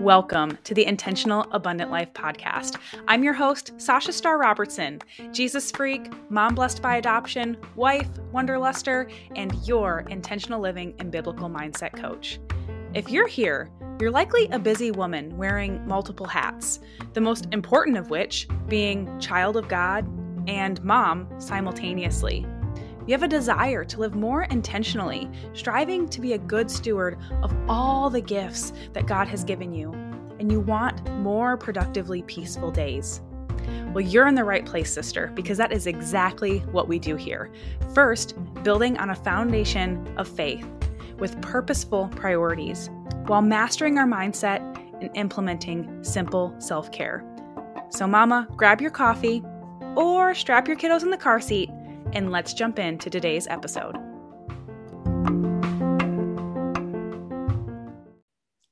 Welcome to the Intentional Abundant Life podcast. I'm your host, Sasha Starr Robertson, Jesus freak, mom blessed by adoption, wife, wonderluster, and your intentional living and biblical mindset coach. If you're here, you're likely a busy woman wearing multiple hats, the most important of which being child of God and mom simultaneously. You have a desire to live more intentionally, striving to be a good steward of all the gifts that God has given you, and you want more productively peaceful days. Well, you're in the right place, sister, because that is exactly what we do here. First, building on a foundation of faith with purposeful priorities while mastering our mindset and implementing simple self care. So, Mama, grab your coffee or strap your kiddos in the car seat and let's jump into today's episode.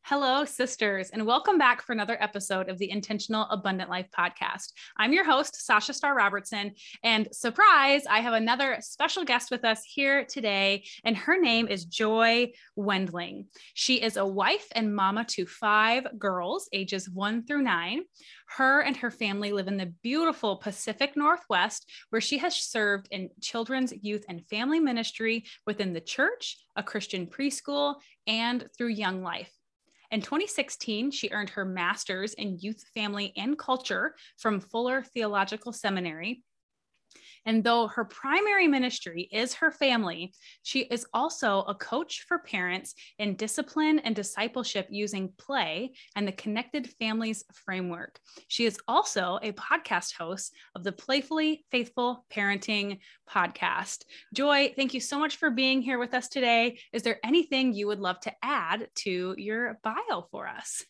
Hello, sisters, and welcome back for another episode of the Intentional Abundant Life podcast. I'm your host, Sasha Starr Robertson, and surprise, I have another special guest with us here today, and her name is Joy Wendling. She is a wife and mama to five girls, ages one through nine. Her and her family live in the beautiful Pacific Northwest, where she has served in children's, youth, and family ministry within the church, a Christian preschool, and through Young Life. In 2016, she earned her master's in youth, family, and culture from Fuller Theological Seminary and though her primary ministry is her family, she is also a coach for parents in discipline and discipleship using play and the Connected Families framework. She is also a podcast host of the Playfully Faithful Parenting podcast. Joy, thank you so much for being here with us today. Is there anything you would love to add to your bio for us?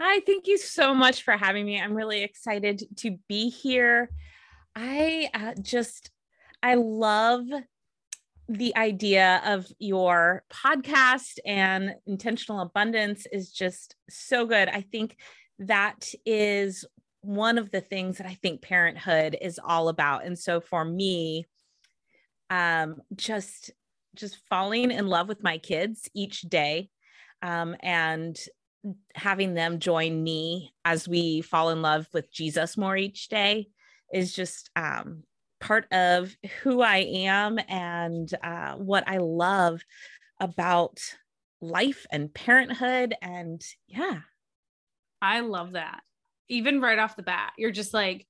Hi, thank you so much for having me. I'm really excited to be here. I uh, just, I love the idea of your podcast and intentional abundance is just so good. I think that is one of the things that I think parenthood is all about. And so for me, um, just just falling in love with my kids each day um, and having them join me as we fall in love with Jesus more each day is just um, part of who I am and uh, what I love about life and parenthood. And yeah. I love that. Even right off the bat, you're just like,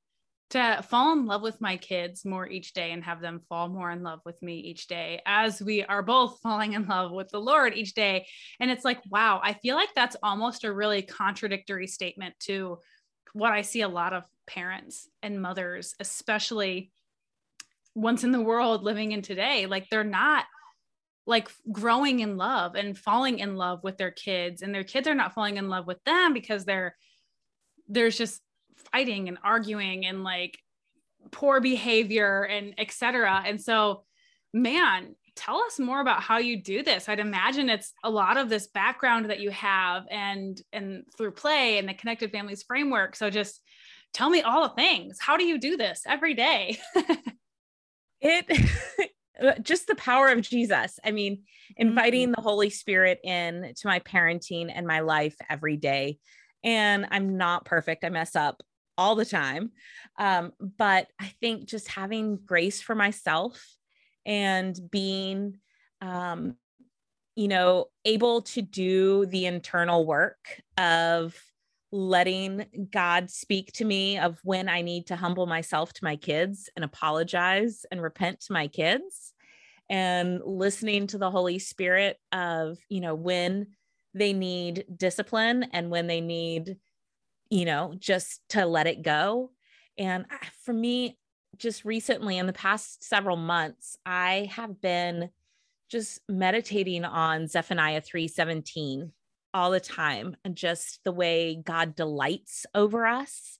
to fall in love with my kids more each day and have them fall more in love with me each day as we are both falling in love with the Lord each day. And it's like, wow, I feel like that's almost a really contradictory statement to what I see a lot of parents and mothers, especially once in the world living in today, like they're not like growing in love and falling in love with their kids and their kids are not falling in love with them because they're there's just fighting and arguing and like poor behavior and etc and so man tell us more about how you do this. I'd imagine it's a lot of this background that you have and and through play and the connected families framework. So just tell me all the things. How do you do this every day? It just the power of jesus. I mean inviting mm-hmm. the holy spirit in to my parenting and my life every day. And i'm not perfect. I mess up all the time. Um, but i think just having grace for myself and being um, you know able to do the internal work of letting god speak to me of when i need to humble myself to my kids and apologize and repent to my kids and listening to the holy spirit of you know when they need discipline and when they need you know just to let it go. And for me just recently in the past several months, I have been just meditating on Zephaniah 3:17 all the time and just the way God delights over us.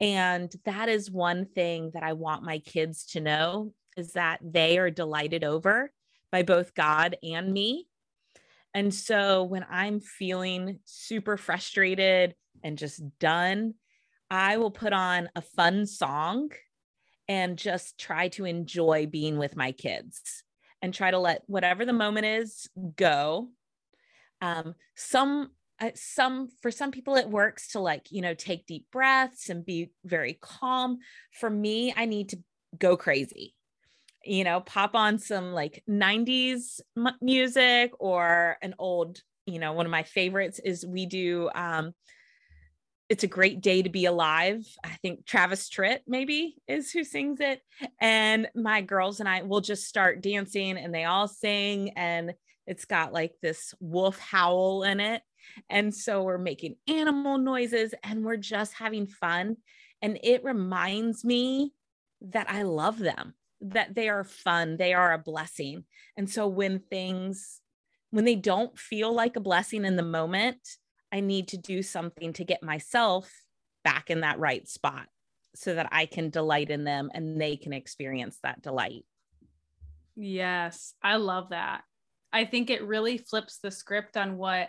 And that is one thing that I want my kids to know is that they are delighted over by both God and me. And so when I'm feeling super frustrated and just done, I will put on a fun song and just try to enjoy being with my kids and try to let whatever the moment is go. Um, some uh, some for some people it works to like you know take deep breaths and be very calm for me i need to go crazy you know pop on some like 90s m- music or an old you know one of my favorites is we do um it's a great day to be alive. I think Travis Tritt maybe is who sings it. And my girls and I will just start dancing and they all sing and it's got like this wolf howl in it. And so we're making animal noises and we're just having fun. And it reminds me that I love them, that they are fun, they are a blessing. And so when things, when they don't feel like a blessing in the moment, I need to do something to get myself back in that right spot so that I can delight in them and they can experience that delight. Yes, I love that. I think it really flips the script on what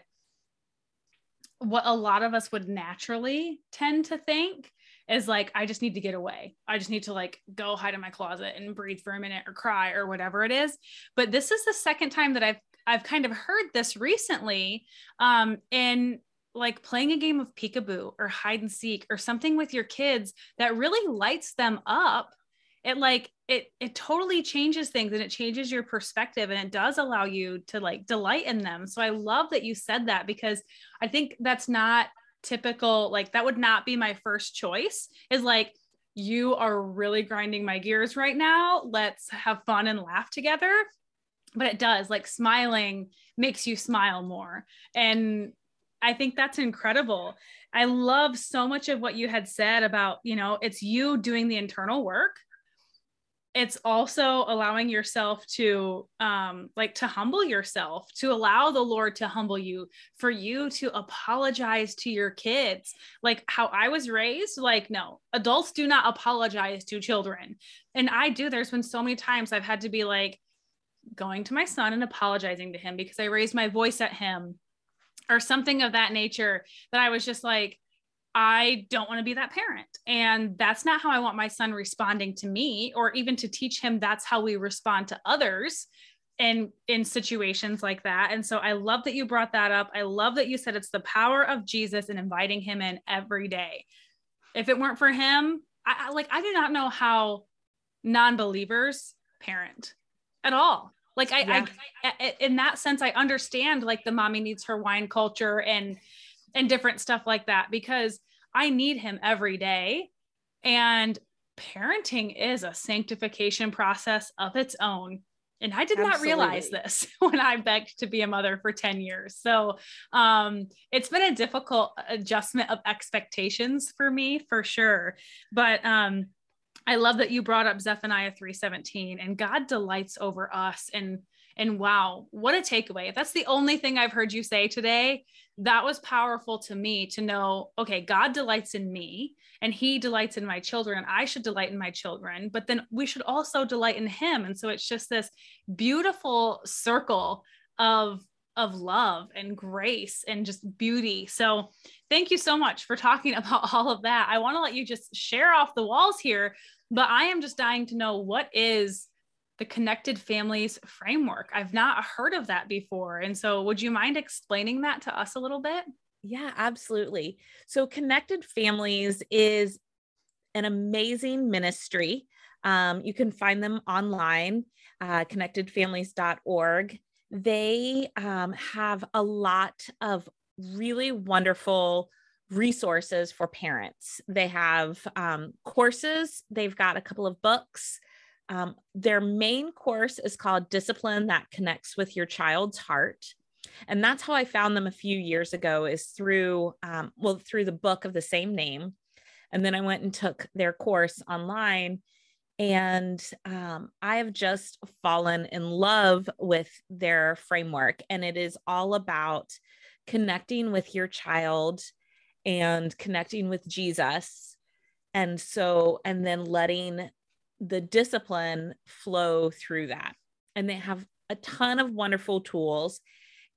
what a lot of us would naturally tend to think is like I just need to get away. I just need to like go hide in my closet and breathe for a minute or cry or whatever it is. But this is the second time that I've I've kind of heard this recently um in like playing a game of peekaboo or hide and seek or something with your kids that really lights them up. It like it it totally changes things and it changes your perspective and it does allow you to like delight in them. So i love that you said that because i think that's not typical like that would not be my first choice is like you are really grinding my gears right now. Let's have fun and laugh together. But it does like smiling makes you smile more. And i think that's incredible. I love so much of what you had said about you know it's you doing the internal work. It's also allowing yourself to um like to humble yourself to allow the lord to humble you for you to apologize to your kids. Like how i was raised like no adults do not apologize to children. And i do there's been so many times i've had to be like going to my son and apologizing to him because i raised my voice at him or something of that nature that i was just like I don't want to be that parent. And that's not how I want my son responding to me, or even to teach him that's how we respond to others in in situations like that. And so I love that you brought that up. I love that you said it's the power of Jesus and inviting him in every day. If it weren't for him, I, I like I do not know how non-believers parent at all. Like I, yeah. I, I in that sense, I understand like the mommy needs her wine culture and and different stuff like that because I need him every day. And parenting is a sanctification process of its own. And I did Absolutely. not realize this when I begged to be a mother for 10 years. So um, it's been a difficult adjustment of expectations for me for sure. But um, I love that you brought up Zephaniah 3:17 and God delights over us and and wow, what a takeaway. If that's the only thing I've heard you say today, that was powerful to me to know, okay, God delights in me and he delights in my children. I should delight in my children, but then we should also delight in him. And so it's just this beautiful circle of of love and grace and just beauty. So, thank you so much for talking about all of that. I want to let you just share off the walls here, but I am just dying to know what is the connected families framework. I've not heard of that before. And so, would you mind explaining that to us a little bit? Yeah, absolutely. So, Connected Families is an amazing ministry. Um, you can find them online, uh, connectedfamilies.org. They um, have a lot of really wonderful resources for parents. They have um, courses, they've got a couple of books. Um, their main course is called Discipline That Connects with Your Child's Heart. And that's how I found them a few years ago, is through, um, well, through the book of the same name. And then I went and took their course online. And um, I have just fallen in love with their framework. And it is all about connecting with your child and connecting with Jesus. And so, and then letting the discipline flow through that. And they have a ton of wonderful tools.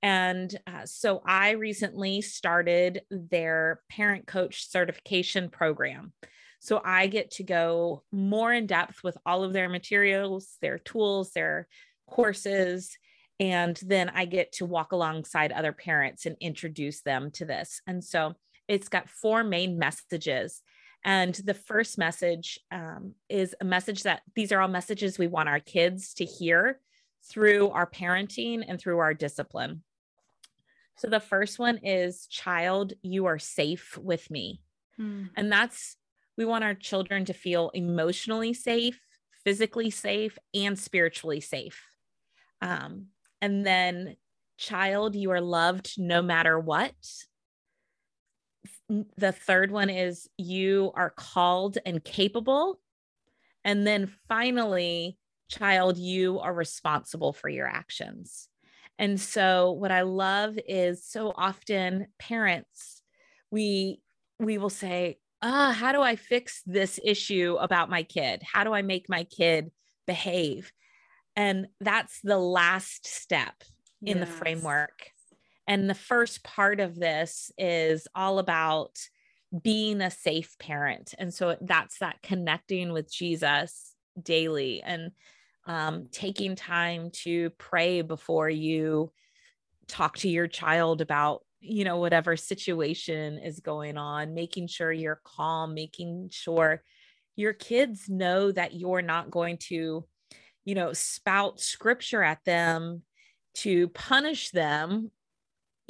And uh, so I recently started their parent coach certification program. So I get to go more in depth with all of their materials, their tools, their courses and then I get to walk alongside other parents and introduce them to this. And so it's got four main messages. And the first message um, is a message that these are all messages we want our kids to hear through our parenting and through our discipline. So the first one is child, you are safe with me. Hmm. And that's, we want our children to feel emotionally safe, physically safe, and spiritually safe. Um, and then, child, you are loved no matter what. The third one is you are called and capable. And then finally, child, you are responsible for your actions. And so what I love is so often parents, we we will say, ah, how do I fix this issue about my kid? How do I make my kid behave? And that's the last step in yes. the framework. And the first part of this is all about being a safe parent. And so that's that connecting with Jesus daily and um, taking time to pray before you talk to your child about you know whatever situation is going on making sure you're calm making sure your kids know that you're not going to you know spout scripture at them to punish them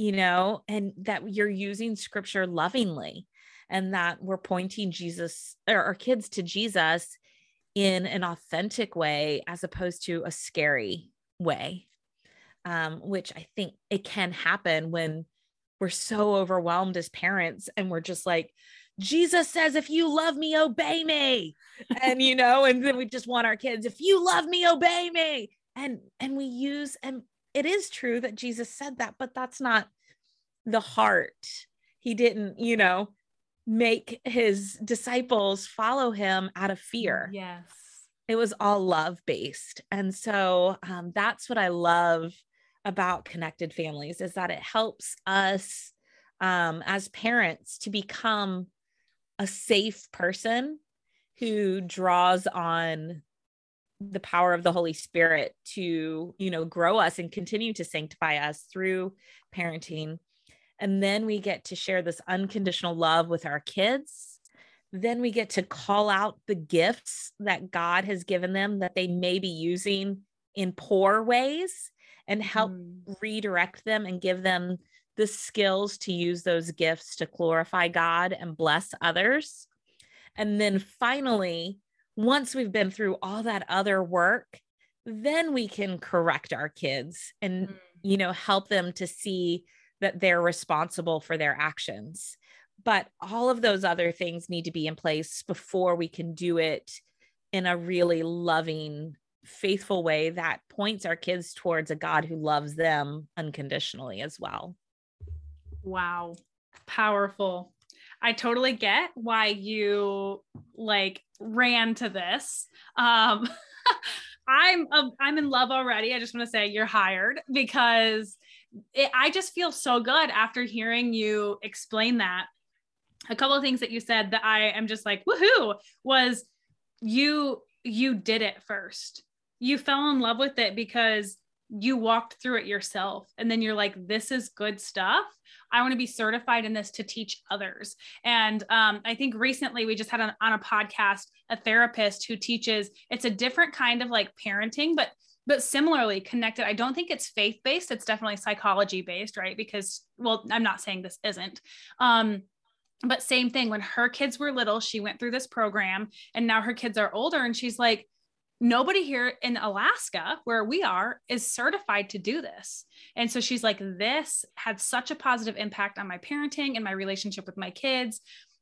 you know and that you're using scripture lovingly and that we're pointing Jesus or our kids to Jesus in an authentic way as opposed to a scary way um, which i think it can happen when we're so overwhelmed as parents and we're just like jesus says if you love me obey me. And you know and then we just want our kids if you love me obey me. And and we use and it is true that jesus said that but that's not the heart he didn't you know make his disciples follow him out of fear. Yes. It was all love based. And so um, that's what I love about connected families is that it helps us um, as parents to become a safe person who draws on the power of the holy spirit to you know grow us and continue to sanctify us through parenting and then we get to share this unconditional love with our kids. Then we get to call out the gifts that God has given them that they may be using in poor ways and help mm. redirect them and give them the skills to use those gifts to glorify God and bless others. And then finally, once we've been through all that other work, then we can correct our kids and, mm. you know, help them to see that they're responsible for their actions. But all of those other things need to be in place before we can do it in a really loving, faithful way that points our kids towards a God who loves them unconditionally as well. Wow. Powerful. I totally get why you like ran to this. Um I'm um, I'm in love already. I just want to say you're hired because it, I just feel so good after hearing you explain that. A couple of things that you said that I am just like, woohoo, was you you did it first. You fell in love with it because you walked through it yourself and then you're like this is good stuff i want to be certified in this to teach others. And um, i think recently we just had on, on a podcast a therapist who teaches it's a different kind of like parenting but but similarly connected. I don't think it's faith based it's definitely psychology based right? Because well i'm not saying this isn't. Um but same thing when her kids were little she went through this program and now her kids are older and she's like nobody here in alaska where we are is certified to do this and so she's like this had such a positive impact on my parenting and my relationship with my kids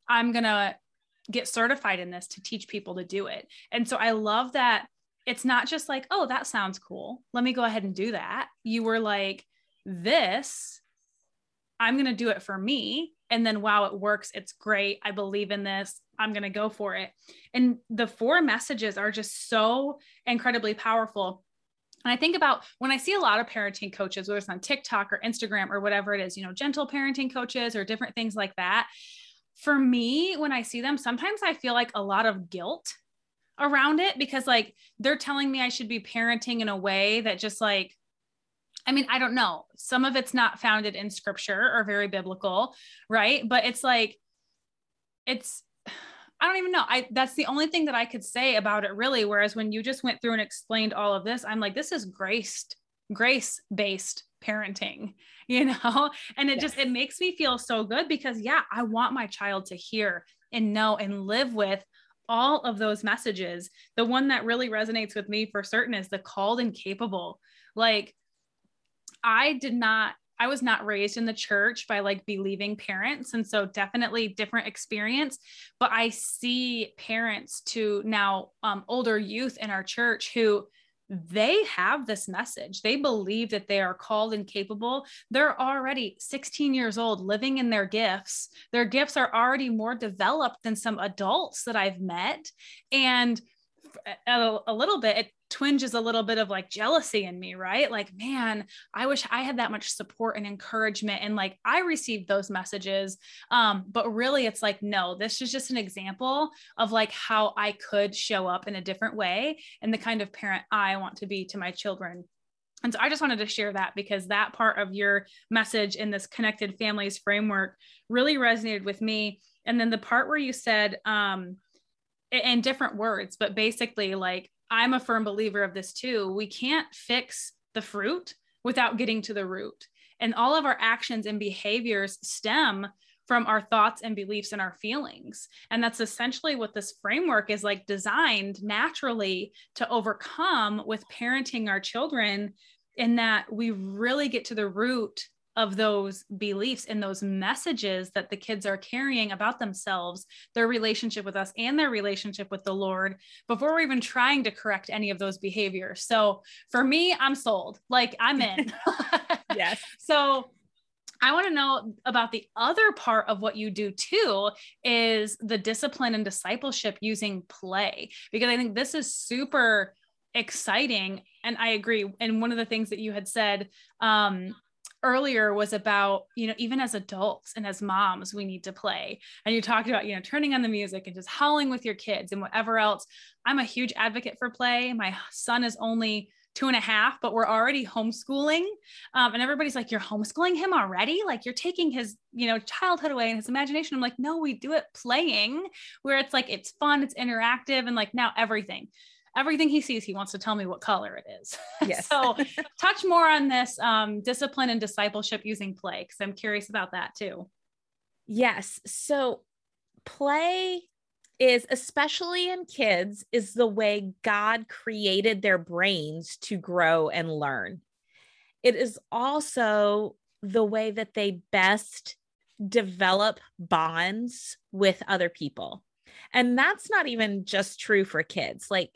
i'm going to get certified in this to teach people to do it and so i love that it's not just like, oh, that sounds cool. Let me go ahead and do that. You were like, this, I'm going to do it for me. And then, wow, it works. It's great. I believe in this. I'm going to go for it. And the four messages are just so incredibly powerful. And I think about when I see a lot of parenting coaches, whether it's on TikTok or Instagram or whatever it is, you know, gentle parenting coaches or different things like that. For me, when I see them, sometimes I feel like a lot of guilt around it because like they're telling me I should be parenting in a way that just like I mean, I don't know. Some of it's not founded in scripture or very biblical, right? But it's like it's I don't even know. I that's the only thing that I could say about it really whereas when you just went through and explained all of this, I'm like this is grace grace based parenting you know and it yes. just it makes me feel so good because yeah i want my child to hear and know and live with all of those messages the one that really resonates with me for certain is the called and capable like i did not I was not raised in the church by like believing parents. And so definitely different experience. But I see parents to now um, older youth in our church who they have this message. They believe that they are called and capable. They're already 16 years old, living in their gifts. Their gifts are already more developed than some adults that I've met. And a, a little bit, it twinges a little bit of like jealousy in me, right? Like, man, I wish I had that much support and encouragement. And like, I received those messages. Um, but really, it's like, no, this is just an example of like how I could show up in a different way and the kind of parent I want to be to my children. And so I just wanted to share that because that part of your message in this connected families framework really resonated with me. And then the part where you said, um, in different words, but basically, like, I'm a firm believer of this too. We can't fix the fruit without getting to the root. And all of our actions and behaviors stem from our thoughts and beliefs and our feelings. And that's essentially what this framework is like designed naturally to overcome with parenting our children, in that we really get to the root of those beliefs and those messages that the kids are carrying about themselves, their relationship with us, and their relationship with the Lord before we're even trying to correct any of those behaviors. So for me, I'm sold. Like I'm in. yes. so I want to know about the other part of what you do too is the discipline and discipleship using play, because I think this is super exciting. And I agree. And one of the things that you had said um, earlier was about you know even as adults and as moms we need to play. And you talked about you know turning on the music and just howling with your kids and whatever else. I'm a huge advocate for play. My son is only two and a half but we're already homeschooling. Um, and everybody's like you're homeschooling him already? Like you're taking his you know childhood away and his imagination. I'm like no we do it playing where it's like it's fun it's interactive and like now everything everything he sees, he wants to tell me what color it is. Yes. so touch more on this um, discipline and discipleship using play, because I'm curious about that too. Yes. So play is especially in kids is the way God created their brains to grow and learn. It is also the way that they best develop bonds with other people. And that's not even just true for kids. Like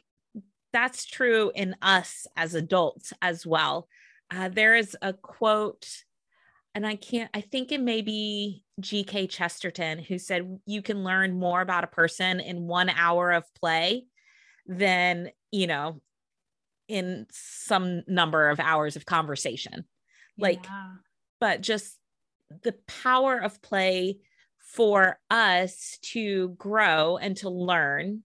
that's true in us as adults as well. Uh, there is a quote, and I can't, I think it may be G.K. Chesterton who said, You can learn more about a person in one hour of play than, you know, in some number of hours of conversation. Yeah. Like, but just the power of play for us to grow and to learn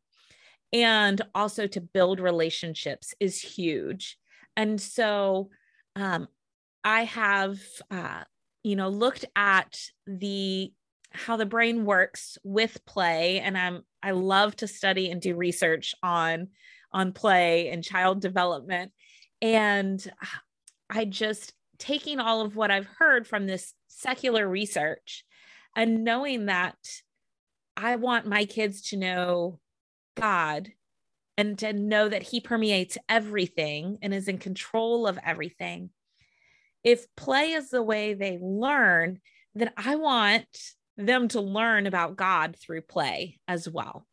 and also to build relationships is huge. And so um, I have, uh, you know, looked at the how the brain works with play, and I'm I love to study and do research on on play and child development, and I just taking all of what I've heard from this secular research and knowing that I want my kids to know God and to know that He permeates everything and is in control of everything. If play is the way they learn, then I want them to learn about God through play as well.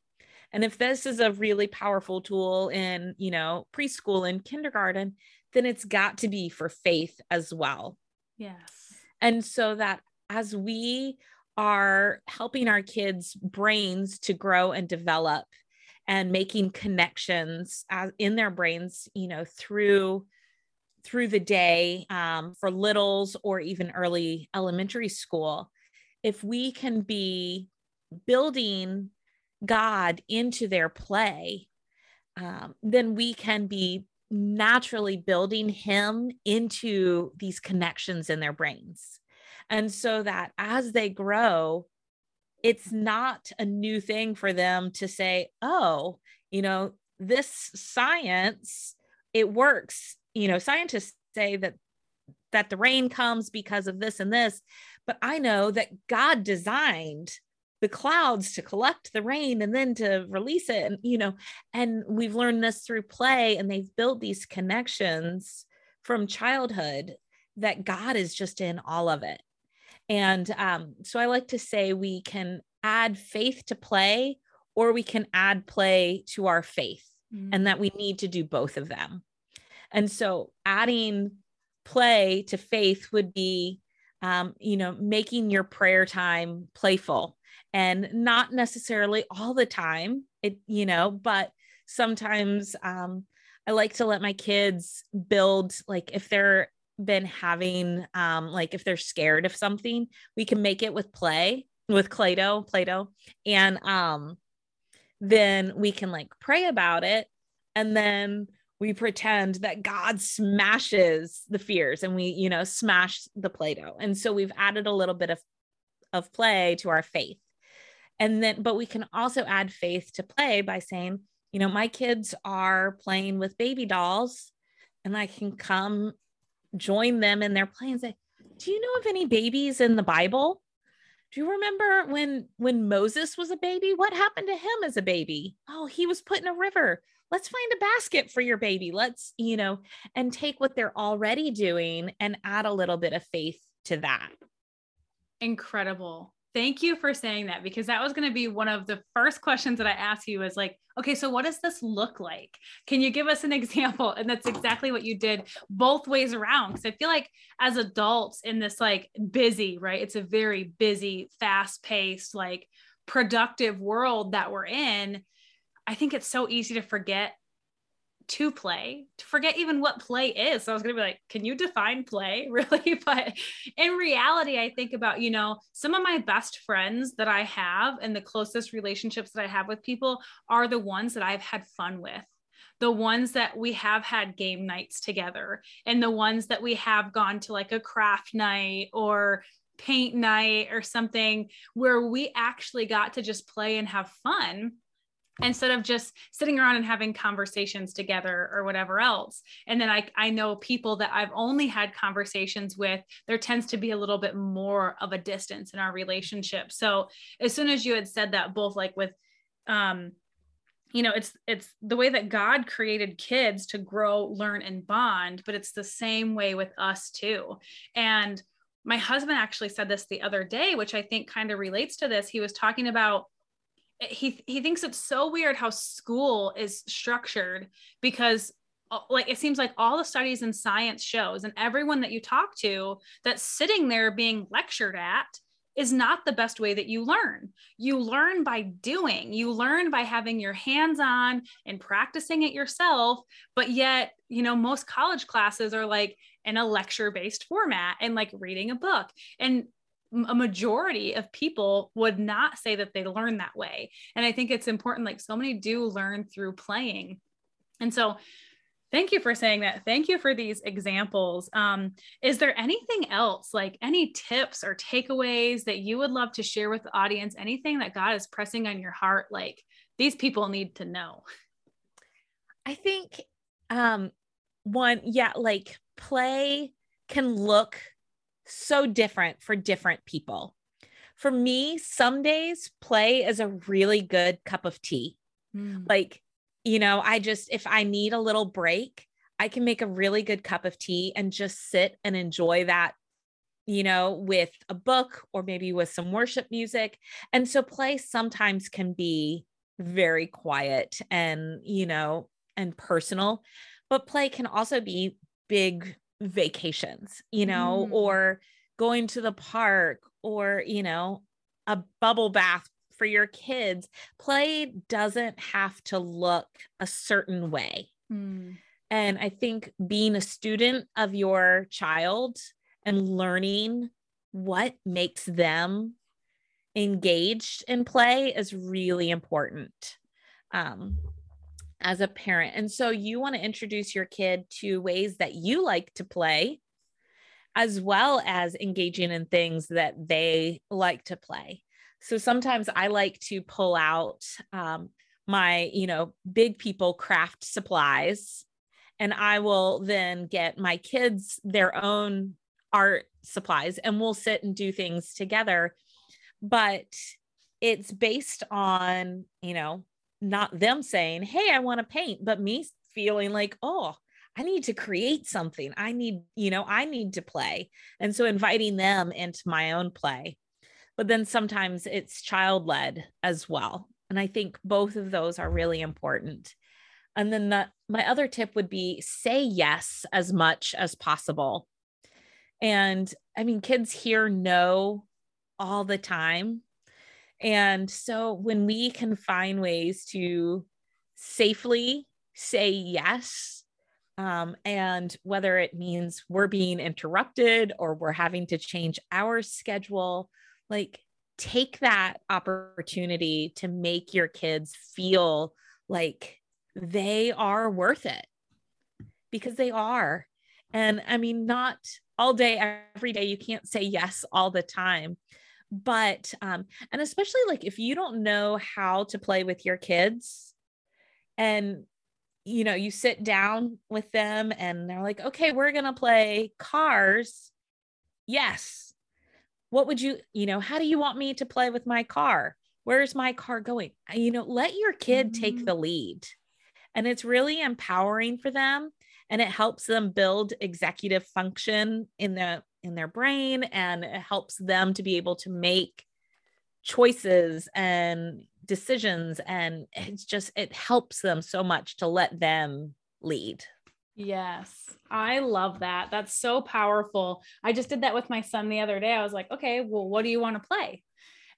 And if this is a really powerful tool in, you know, preschool and kindergarten, then it's got to be for faith as well. Yes. And so that as we are helping our kids' brains to grow and develop and making connections as, in their brains you know through through the day um, for littles or even early elementary school if we can be building god into their play um, then we can be naturally building him into these connections in their brains. And so that as they grow, it's not a new thing for them to say, oh, you know, this science, it works. You know, scientists say that that the rain comes because of this and this, but I know that God designed the clouds to collect the rain and then to release it and you know and we've learned this through play and they've built these connections from childhood that god is just in all of it and um, so i like to say we can add faith to play or we can add play to our faith mm-hmm. and that we need to do both of them and so adding play to faith would be um, you know making your prayer time playful and not necessarily all the time it you know but sometimes um i like to let my kids build like if they're been having um like if they're scared of something we can make it with play with play-doh play-doh and um then we can like pray about it and then we pretend that god smashes the fears and we you know smash the play-doh. And so we've added a little bit of of play to our faith. And then, but we can also add faith to play by saying, you know, my kids are playing with baby dolls and I can come join them in their play and say, do you know of any babies in the Bible? Do you remember when when Moses was a baby? What happened to him as a baby? Oh, he was put in a river. Let's find a basket for your baby. Let's, you know, and take what they're already doing and add a little bit of faith to that. Incredible. Thank you for saying that because that was going to be one of the first questions that I asked you is like, okay, so what does this look like? Can you give us an example? And that's exactly what you did both ways around. Because I feel like as adults in this like busy, right? It's a very busy, fast paced, like productive world that we're in. I think it's so easy to forget to play to forget even what play is. So i was going to be like can you define play? Really? But in reality i think about you know some of my best friends that i have and the closest relationships that i have with people are the ones that i've had fun with the ones that we have had game nights together and the ones that we have gone to like a craft night or paint night or something where we actually got to just play and have fun instead of just sitting around and having conversations together or whatever else. And then i i know people that i've only had conversations with there tends to be a little bit more of a distance in our relationship. So as soon as you had said that both like with um you know it's it's the way that god created kids to grow learn and bond but it's the same way with us too. And my husband actually said this the other day which i think kind of relates to this. He was talking about he he thinks it's so weird how school is structured because uh, like it seems like all the studies and science shows and everyone that you talk to that's sitting there being lectured at is not the best way that you learn. You learn by doing, you learn by having your hands on and practicing it yourself. But yet, you know, most college classes are like in a lecture based format and like reading a book. And a majority of people would not say that they learn that way. And I think it's important, like so many do learn through playing. And so, thank you for saying that. Thank you for these examples. Um, is there anything else, like any tips or takeaways that you would love to share with the audience? Anything that God is pressing on your heart, like these people need to know? I think, um, one, yeah, like play can look so different for different people. For me, some days play is a really good cup of tea. Mm. Like, you know, I just, if I need a little break, I can make a really good cup of tea and just sit and enjoy that, you know, with a book or maybe with some worship music. And so play sometimes can be very quiet and, you know, and personal, but play can also be big vacations, you know, mm. or going to the park or, you know, a bubble bath for your kids. Play doesn't have to look a certain way. Mm. And I think being a student of your child and learning what makes them engaged in play is really important. Um, as a parent. And so you want to introduce your kid to ways that you like to play, as well as engaging in things that they like to play. So sometimes I like to pull out um, my, you know, big people craft supplies, and I will then get my kids their own art supplies and we'll sit and do things together. But it's based on, you know, not them saying, Hey, I want to paint, but me feeling like, Oh, I need to create something. I need, you know, I need to play. And so inviting them into my own play. But then sometimes it's child led as well. And I think both of those are really important. And then the, my other tip would be say yes as much as possible. And I mean, kids hear no all the time. And so when we can find ways to safely say yes, um, and whether it means we're being interrupted or we're having to change our schedule, like take that opportunity to make your kids feel like they are worth it because they are. And I mean, not all day, every day, you can't say yes all the time. But, um, and especially like if you don't know how to play with your kids and, you know, you sit down with them and they're like, okay, we're going to play cars. Yes. What would you, you know, how do you want me to play with my car? Where's my car going? You know, let your kid mm-hmm. take the lead. And it's really empowering for them and it helps them build executive function in the in their brain and it helps them to be able to make choices and decisions and it's just it helps them so much to let them lead Yes, I love that. That's so powerful. I just did that with my son the other day. I was like, okay, well, what do you want to play?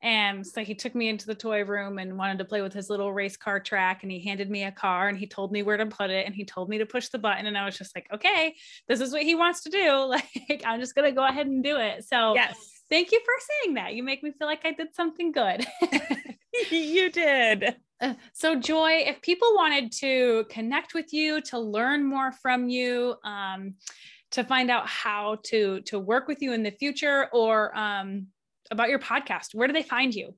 And so he took me into the toy room and wanted to play with his little race car track. And he handed me a car and he told me where to put it and he told me to push the button. And I was just like, okay, this is what he wants to do. Like, I'm just going to go ahead and do it. So, yes. Thank you for saying that. You make me feel like I did something good. you did. Uh, so, Joy, if people wanted to connect with you, to learn more from you, um, to find out how to to work with you in the future, or um, about your podcast, where do they find you?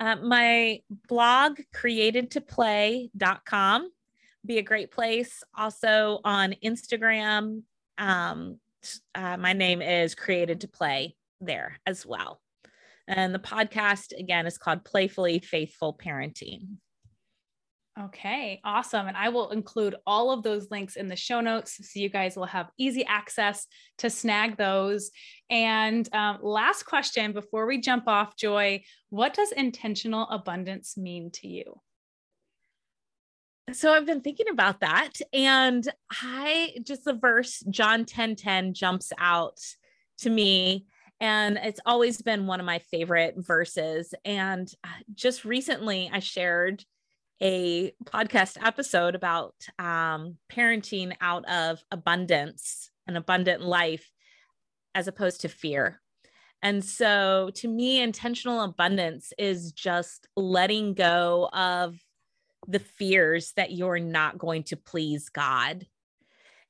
Uh, my blog, createdtoplay.com, be a great place. Also on Instagram, um, uh, my name is Created to Play there as well. And the podcast, again, is called Playfully Faithful Parenting. Okay, awesome. And I will include all of those links in the show notes so you guys will have easy access to snag those. And um, last question before we jump off, Joy, what does intentional abundance mean to you? So I've been thinking about that. And I just the verse John 10 10 jumps out to me. And it's always been one of my favorite verses. And uh, just recently I shared a podcast episode about um, parenting out of abundance, an abundant life, as opposed to fear. And so, to me, intentional abundance is just letting go of the fears that you're not going to please God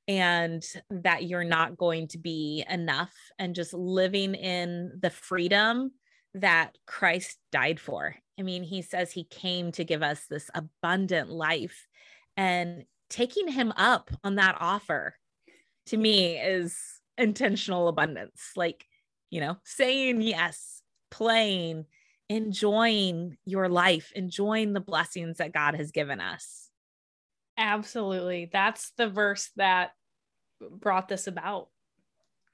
and that you're not going to be enough, and just living in the freedom that Christ died for I mean, he says he came to give us this abundant life and taking him up on that offer to me is intentional abundance. Like, you know, saying yes, playing, enjoying your life, enjoying the blessings that God has given us. Absolutely. That's the verse that brought this about.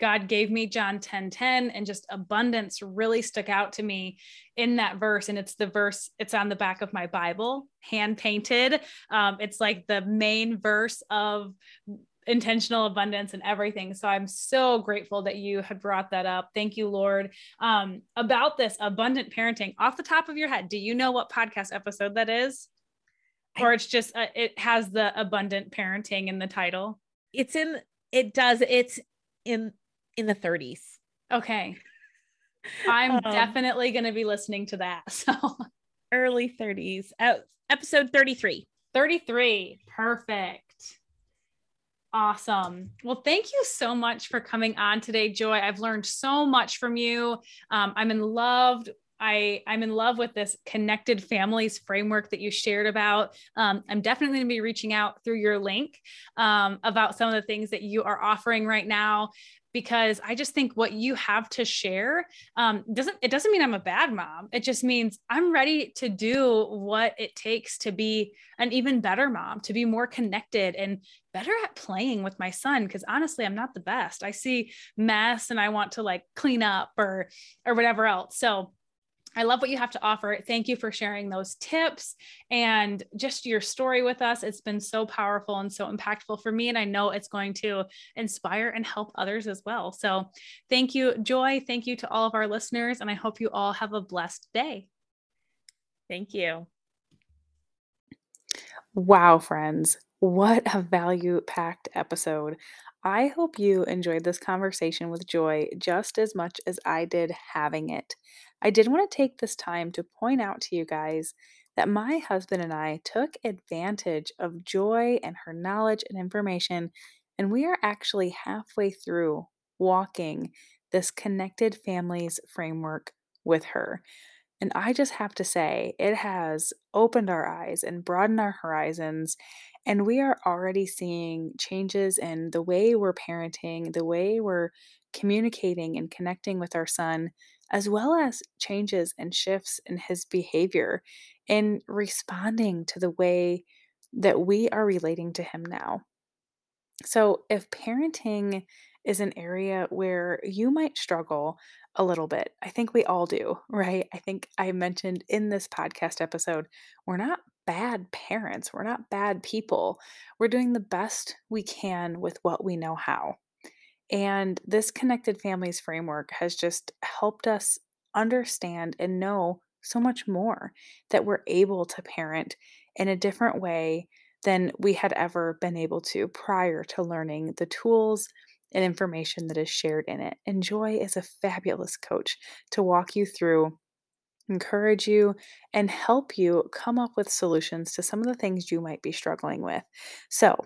God gave me John 10 10, and just abundance really stuck out to me in that verse. And it's the verse, it's on the back of my Bible, hand painted. Um, it's like the main verse of intentional abundance and everything. So I'm so grateful that you had brought that up. Thank you, Lord. Um, about this abundant parenting, off the top of your head, do you know what podcast episode that is? Or it's just, uh, it has the abundant parenting in the title? It's in, it does. It's in in the 30s. Okay. I'm um, definitely going to be listening to that. So early 30s, uh, episode 33. 33. Perfect. Awesome. Well, thank you so much for coming on today, Joy. I've learned so much from you. Um, I'm in love. I, I'm in love with this connected families framework that you shared about. Um, I'm definitely going to be reaching out through your link um, about some of the things that you are offering right now because I just think what you have to share um, doesn't it doesn't mean I'm a bad mom. It just means I'm ready to do what it takes to be an even better mom, to be more connected and better at playing with my son. Because honestly, I'm not the best. I see mess and I want to like clean up or or whatever else. So I love what you have to offer. Thank you for sharing those tips and just your story with us. It's been so powerful and so impactful for me. And I know it's going to inspire and help others as well. So thank you, Joy. Thank you to all of our listeners. And I hope you all have a blessed day. Thank you. Wow, friends. What a value packed episode. I hope you enjoyed this conversation with Joy just as much as I did having it. I did want to take this time to point out to you guys that my husband and I took advantage of Joy and her knowledge and information, and we are actually halfway through walking this connected families framework with her. And I just have to say, it has opened our eyes and broadened our horizons. And we are already seeing changes in the way we're parenting, the way we're communicating and connecting with our son as well as changes and shifts in his behavior in responding to the way that we are relating to him now. So, if parenting is an area where you might struggle a little bit, I think we all do, right? I think I mentioned in this podcast episode, we're not bad parents, we're not bad people. We're doing the best we can with what we know how. And this connected families framework has just helped us understand and know so much more that we're able to parent in a different way than we had ever been able to prior to learning the tools and information that is shared in it. And Joy is a fabulous coach to walk you through, encourage you, and help you come up with solutions to some of the things you might be struggling with. So,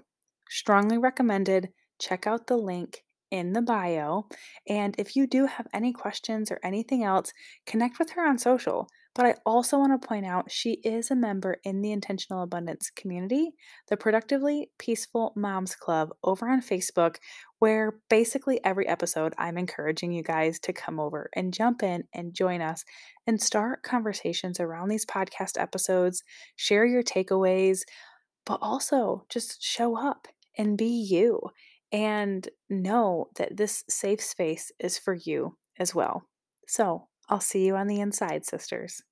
strongly recommended. Check out the link in the bio. And if you do have any questions or anything else, connect with her on social. But I also want to point out she is a member in the Intentional Abundance community, the Productively Peaceful Moms Club over on Facebook, where basically every episode I'm encouraging you guys to come over and jump in and join us and start conversations around these podcast episodes, share your takeaways, but also just show up and be you and know that this safe space is for you as well. So I'll see you on the inside, sisters.